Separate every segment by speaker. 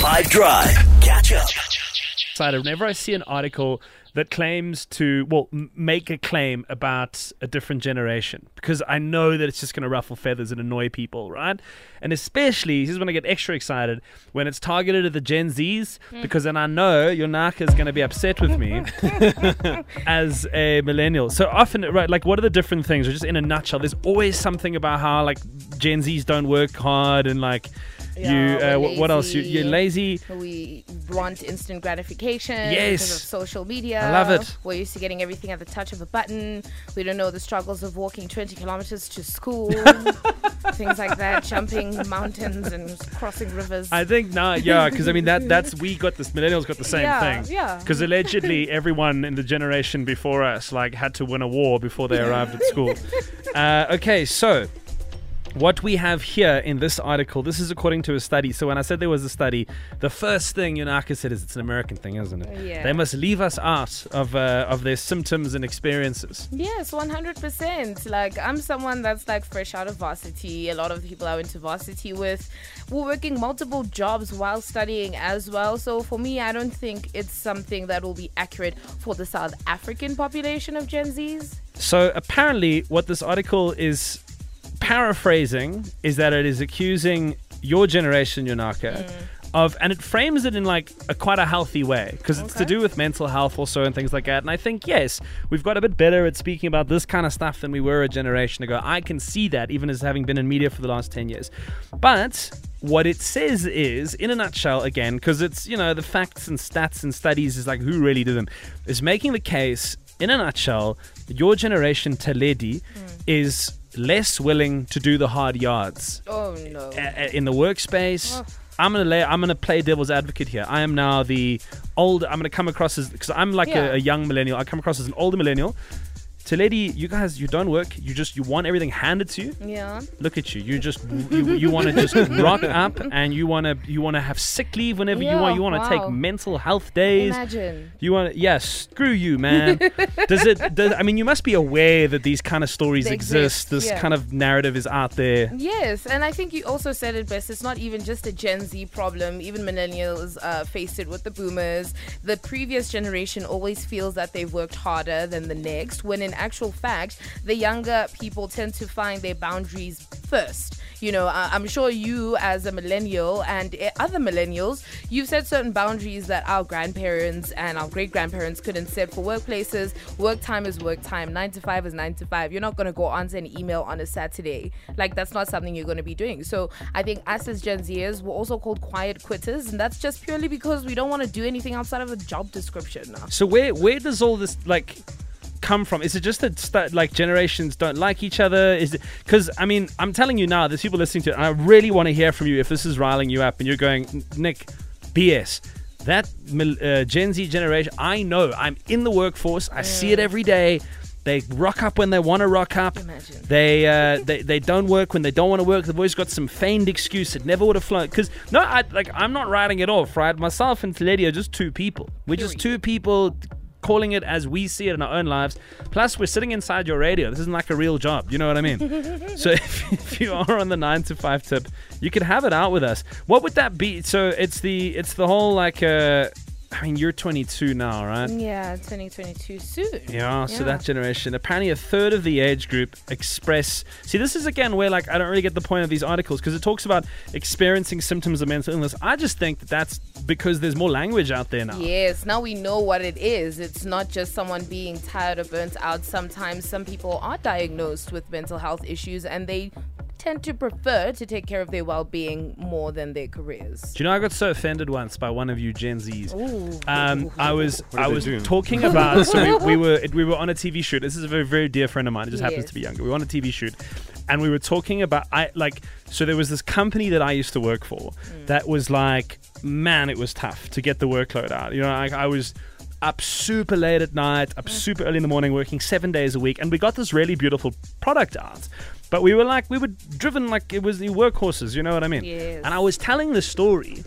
Speaker 1: 5 Drive. Catch up.
Speaker 2: whenever I see an article that claims to, well, m- make a claim about a different generation because I know that it's just going to ruffle feathers and annoy people, right? And especially, this is when I get extra excited when it's targeted at the Gen Zs hmm. because then I know your Naka is going to be upset with me as a millennial. So often, right, like, what are the different things? Or just in a nutshell, there's always something about how, like, Gen Zs don't work hard and, like,
Speaker 3: Yeah,
Speaker 2: you, uh, what, what else? You, you're lazy.
Speaker 3: We want instant gratification
Speaker 2: Yes.
Speaker 3: because of social media.
Speaker 2: I love it.
Speaker 3: We're used to getting everything at the touch of a button. We don't know the struggles of walking 20 kilometers to school, things like that, jumping mountains and crossing rivers.
Speaker 2: I think no, yeah, because I mean that that's we got this millennials got the same
Speaker 3: Yeah,
Speaker 2: thing.
Speaker 3: yeah.
Speaker 2: Because allegedly everyone in the generation before us like had to win a war before they arrived at school. Uh, okay, so what we have here in this article, this is according to a study. So when I said there was a study, the first thing Yunaka said is it's an American thing, isn't it?
Speaker 3: Yeah.
Speaker 2: They must leave us out of uh, of their symptoms and experiences.
Speaker 3: Yes, 100%. Like, I'm someone that's like fresh out of varsity. A lot of the people I went to varsity with were working multiple jobs while studying as well. So, for me, I don't think it's something that will be accurate for the South African population of Gen Zs.
Speaker 2: So apparently, what this article is paraphrasing is that it is accusing your generation, Yonaka,
Speaker 3: Mm.
Speaker 2: of, and it frames it in like a quite a healthy way because it's to do with mental health also and things like that. And I think yes, we've got a bit better at speaking about this kind of stuff than we were a generation ago. I can see that even as having been in media for the last ten years, but. What it says is, in a nutshell, again, because it's, you know, the facts and stats and studies is like who really did them, is making the case, in a nutshell, your generation, Taledi, is less willing to do the hard yards
Speaker 3: Oh, no.
Speaker 2: in the workspace.
Speaker 3: Ugh.
Speaker 2: I'm gonna lay, I'm gonna play devil's advocate here. I am now the old. I'm gonna come across as because I'm like
Speaker 3: Yeah.
Speaker 2: a, a young millennial. I come across as an older millennial. To lady, you guys, you don't work. You just you want everything handed to you.
Speaker 3: Yeah.
Speaker 2: Look at you. You just you, you want to just rock up and you want to you want to have sick leave whenever you want. You want to
Speaker 3: wow.
Speaker 2: take mental health days.
Speaker 3: Imagine.
Speaker 2: You want yeah, screw you, man. does it, does, I mean, you must be aware that these kind of stories exist.
Speaker 3: exist,
Speaker 2: This
Speaker 3: yeah.
Speaker 2: kind of narrative is out there.
Speaker 3: Yes, and I think you also said it best. It's not even just a Gen Z problem. Even millennials uh, face it with the boomers. The previous generation always feels that they've worked harder than the next, when in actual fact, the younger people tend to find their boundaries first. You know, I- I'm sure you, as a millennial and uh, other millennials, you've set certain boundaries that our grandparents and our great grandparents couldn't set for workplaces. Work time is work time. Nine to five is nine to five. You're not going to go answer an email on a Saturday. Like, that's not something you're going to be doing. So, I think us as Gen Zers, we're also called quiet quitters. And that's just purely because we don't want to do anything outside of a job description.
Speaker 2: So where where does all this like come from? Is it just that st- like generations don't like each other? Is it because I mean I'm telling you now, there's people listening to it, and I really want to hear from you if this is riling you up and you're going, Nick, BS. That uh, Gen Z generation, I know. I'm in the workforce. I see it every day. They rock up when they want to rock up.
Speaker 3: Imagine.
Speaker 2: They, uh, they they don't work when they don't want to work. They've always got some feigned excuse. It never would have flown. Because no, I like I'm not writing it off. Right, myself and Tledi are just two people. We're just two people calling it as we see it in our own lives. Plus, we're sitting inside your radio. This isn't like a real job. You know what I mean? so if, if you are on the nine to five tip, you could have it out with us. What would that be? So it's the it's the whole like. Uh, I mean, you're 22 now, right?
Speaker 3: Yeah, 2022 soon.
Speaker 2: Yeah, so that generation. Apparently, a third of the age group express. See, this is again where like I don't really get the point of these articles because it talks about experiencing symptoms of mental illness. I just think that that's because there's more language out there now.
Speaker 3: Yes, now we know what it is. It's not just someone being tired or burnt out. Sometimes some people are diagnosed with mental health issues and they tend to prefer to take care of their well being more than their careers.
Speaker 2: Do you know I got so offended once by one of you Gen Zs? Um, I was I was
Speaker 4: do?
Speaker 2: talking about so we, we were we were on a TV shoot. This is a very very dear friend of mine. It just happens to be younger. We were on a TV shoot, and we were talking about I like so there was this company that I used to work for that was like man, it was tough to get the workload out. You know, like I was up super late at night, up super early in the morning, working seven days a week, and we got this really beautiful product out. But we were like, we were driven like it was the workhorses, you know what I mean?
Speaker 3: Yes.
Speaker 2: And I was telling the story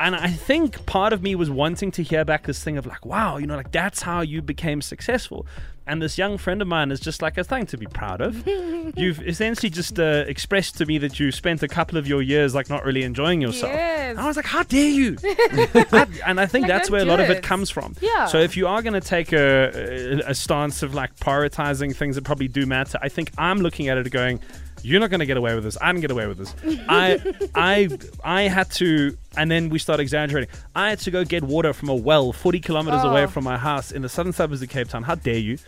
Speaker 2: and I think part of me was wanting to hear back this thing of like, wow, you know, like that's how you became successful. And this young friend of mine is just like a thing to be proud of. You've essentially just uh, expressed to me that you spent a couple of your years like not really enjoying yourself.
Speaker 3: Yes.
Speaker 2: And I was like, how dare you? I- and I think
Speaker 3: Like,
Speaker 2: that's where a lot of it
Speaker 3: it.
Speaker 2: comes from.
Speaker 3: Yeah.
Speaker 2: So if you are going to take a, a, a stance of like prioritizing things that probably do matter, I think I'm looking at it going, you're not going to get away with this. I didn't get away with this. I, I, I had to, and then we start exaggerating. I had to go get water from a well 40 kilometers away
Speaker 3: Oh.
Speaker 2: from my house in the southern suburbs of Cape Town. How dare you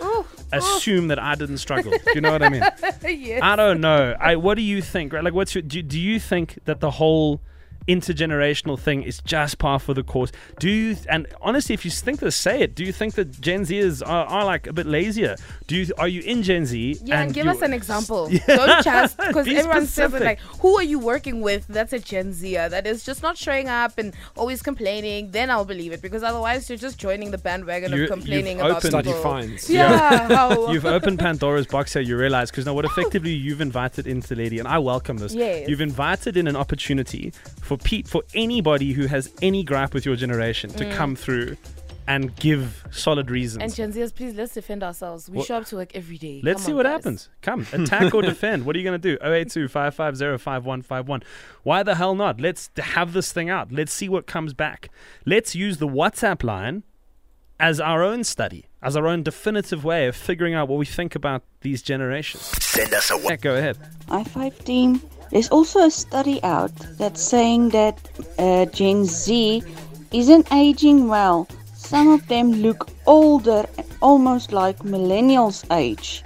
Speaker 2: assume that I didn't struggle? Do you know what I mean?
Speaker 3: yes.
Speaker 2: I don't know. I what do you think? Right? Like, what's your do, do you think that the whole intergenerational thing is just par for the course? Do you and honestly, if you think this, say it. Do you think that Gen Zers are, are like a bit lazier? Do you are you in Gen Z?
Speaker 3: Yeah,
Speaker 2: and
Speaker 3: give us an example. Don't just because
Speaker 2: Be
Speaker 3: everyone says it like, who are you working with? That's a Gen Zer that is just not showing up and always complaining. Then I'll believe it because otherwise you're just joining the bandwagon
Speaker 2: You-
Speaker 3: of complaining
Speaker 2: you've
Speaker 3: about
Speaker 2: opened-
Speaker 3: people.
Speaker 4: Bloody fines.
Speaker 3: Yeah, how-
Speaker 2: You've opened Pandora's box here. You realize because now what effectively you've invited into the lady, and I welcome this.
Speaker 3: Yes.
Speaker 2: You've invited in an opportunity for Pete for anybody who has any gripe with your generation to come through and give solid reasons.
Speaker 3: Mm. and Gen Zers, please let's defend ourselves. We
Speaker 2: What-
Speaker 3: show up to work every day.
Speaker 2: Let's
Speaker 3: Come
Speaker 2: see
Speaker 3: on,
Speaker 2: what
Speaker 3: guys.
Speaker 2: happens. Come, attack or defend. What are you going to do? 082 550 5151. Why the hell not? Let's have this thing out. Let's see what comes back. Let's use the WhatsApp line as our own study, as our own definitive way of figuring out what we think about these generations.
Speaker 1: Send us a
Speaker 2: Yeah, go ahead.
Speaker 5: i5 team. There's also a study out that's saying that uh, Gen Z isn't aging well. Some of them look older, almost like millennials age.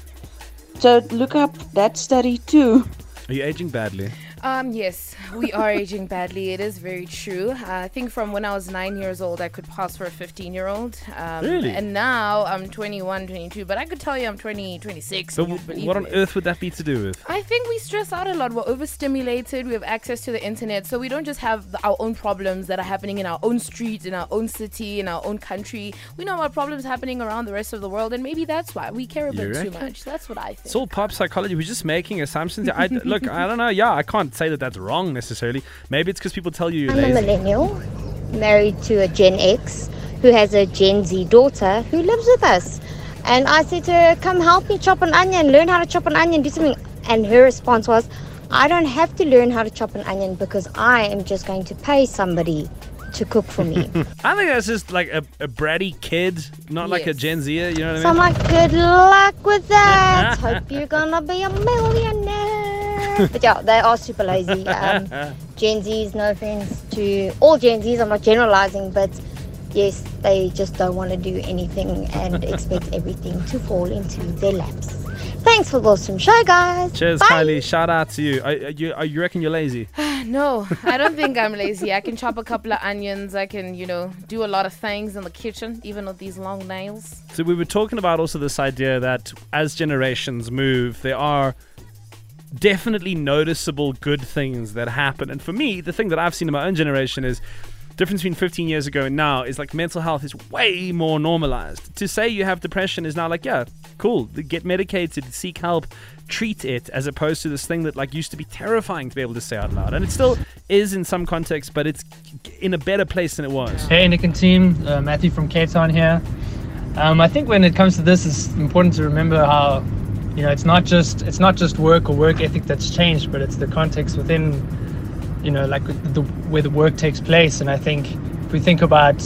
Speaker 5: So look up that study too.
Speaker 2: Are you aging badly?
Speaker 3: Um, yes, we are aging badly. It is very true. Uh, I think from when I was nine years old, I could pass for a 15 year old. Um,
Speaker 2: Really?
Speaker 3: And now I'm 21, 22, but I could tell you I'm 20, 26.
Speaker 2: So, w- what on earth would that be to do with?
Speaker 3: I think we stress out a lot. We're overstimulated. We have access to the internet, so we don't just have the, our own problems that are happening in our own street, in our own city, in our own country. We know about problems happening around the rest of the world, and maybe that's why we care a
Speaker 2: You
Speaker 3: bit too much. That's what I think.
Speaker 2: It's all pop psychology. We're just making assumptions. I, look, I don't know. Yeah, I can't say that that's wrong necessarily. Maybe it's because people tell you you're
Speaker 6: I'm a millennial, married to a Gen X who has a Gen Z daughter who lives with us. And I said to her, Come help me chop an onion, learn how to chop an onion, do something. And her response was, I don't have to learn how to chop an onion because I am just going to pay somebody to cook for me.
Speaker 2: I think that's just like a, a bratty kid, not like a Gen Zer. You know what
Speaker 6: so
Speaker 2: I
Speaker 6: I'm like, Good luck with that. Hope you're gonna be a millionaire. But yeah, they are super lazy. Um, Gen Zs, no offense to all Gen Zs, I'm not generalizing, but yes, they just don't want to do anything and expect everything to fall into their laps. Thanks for the awesome show, guys.
Speaker 2: Cheers,
Speaker 6: Bye.
Speaker 2: Kylie. Shout out to you. Are, are you. Are you reckon you're lazy?
Speaker 3: No, I don't think I'm lazy. I can chop a couple of onions. I can, you know, do a lot of things in the kitchen, even with these long nails.
Speaker 2: So we were talking about also this idea that as generations move, there are definitely noticeable good things that happen. And for me, the thing that I've seen in my own generation is difference between 15 years ago and now is like mental health is way more normalized. To say you have depression is now like, yeah, cool, get medicated, seek help, treat it, as opposed to this thing that like used to be terrifying to be able to say out loud. And it still is in some contexts, but it's in a better place than it was.
Speaker 7: Hey, Nick and team, uh, Matthew from Cape Town here. Um, I think when it comes to this, it's important to remember how, you know, it's not just it's not just work or work ethic that's changed, but it's the context within, you know, like the where the work takes place. And I think if we think about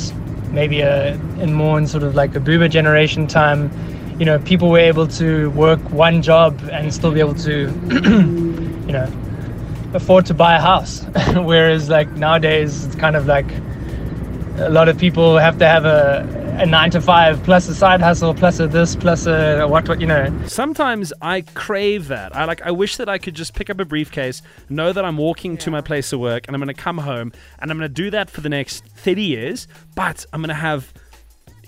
Speaker 7: maybe a in more in sort of like a boomer generation time, you know, people were able to work one job and still be able to, you know, afford to buy a house. Whereas like nowadays, it's kind of like a lot of people have to have a, a nine to five plus a side hustle plus a this plus a what what you know
Speaker 2: Sometimes I crave that. I like I wish that I could just pick up a briefcase, know that I'm walking to my place of work and I'm going to come home and I'm going to do that for the next 30 years, but I'm going to have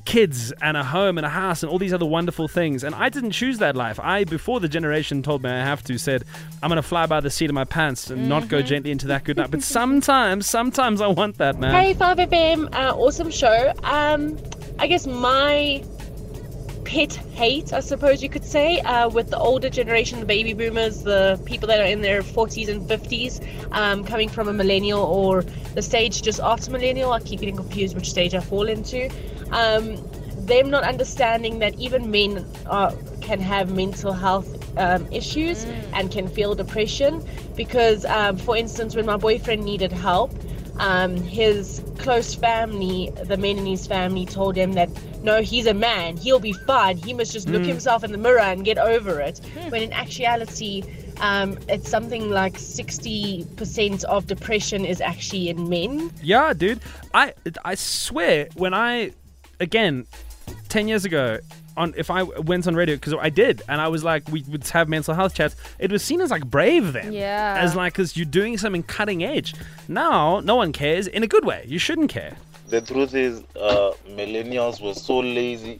Speaker 2: kids and a home and a house and all these other wonderful things. And I didn't choose that life. I before the generation told me I have to said I'm going to fly by the seat of my pants and not go gently into that good night. But sometimes sometimes I want that, man.
Speaker 8: Hey 5FM, uh, awesome show. Um, I guess my
Speaker 4: pet hate, I suppose you could say, uh, with the older generation, the baby boomers, the people that are in their 40s and 50s, um, coming from a millennial or the stage just after millennial. I keep getting confused which stage I fall into. Um, them not understanding that even men are, can have mental health um, issues and can feel depression. Because, um, for instance, when my boyfriend needed help, um, his close family, the men in his family, told him that no, he's a man, he'll be fine. He must just look himself in the mirror and get over it. When in actuality, um, it's something like 60% of depression is actually in men.
Speaker 2: Yeah, dude. I I swear when I again 10 years ago on if I went on radio because I did and I was like we would have mental health chats it was seen as like brave then
Speaker 3: Yeah.
Speaker 2: as like cuz you're doing something cutting edge now no one cares in a good way you shouldn't care
Speaker 8: The truth is, uh, millennials were so lazy.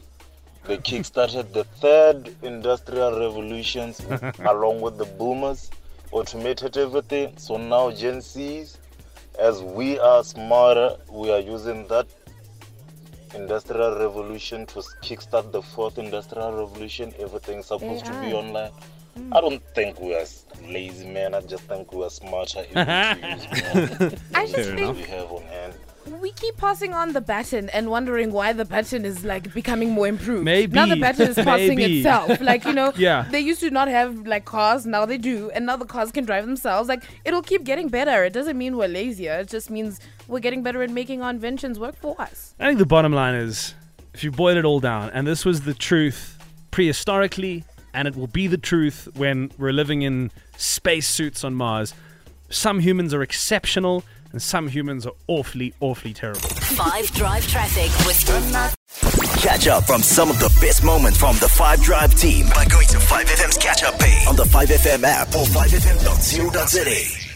Speaker 8: They kickstarted the third industrial revolutions along with the boomers, automated everything. So now Gen Zs, as we are smarter, we are using that industrial revolution to kickstart the fourth industrial revolution. Everything's supposed to be online. Mm. I don't think we are lazy, man. I just think we are smarter able to use more
Speaker 3: I just
Speaker 8: things
Speaker 3: think
Speaker 8: we have on hand.
Speaker 3: We keep passing on the baton and wondering why the baton is like becoming more improved.
Speaker 2: Maybe.
Speaker 3: now the baton is passing itself. Like you know,
Speaker 2: Yeah.
Speaker 3: They used to not have like cars, now they do, and now the cars can drive themselves. Like it'll keep getting better. It doesn't mean we're lazier. It just means we're getting better at making our inventions work for us.
Speaker 2: I think the bottom line is if you boil it all down, and this was the truth prehistorically, and it will be the truth when we're living in spacesuits on Mars. Some humans are exceptional, and some humans are awfully, awfully terrible.
Speaker 1: Five Drive Traffic with Catch up from some of the best moments from the 5 Drive team by going to 5FM's catch up page on the 5FM app or 5FM.co.za.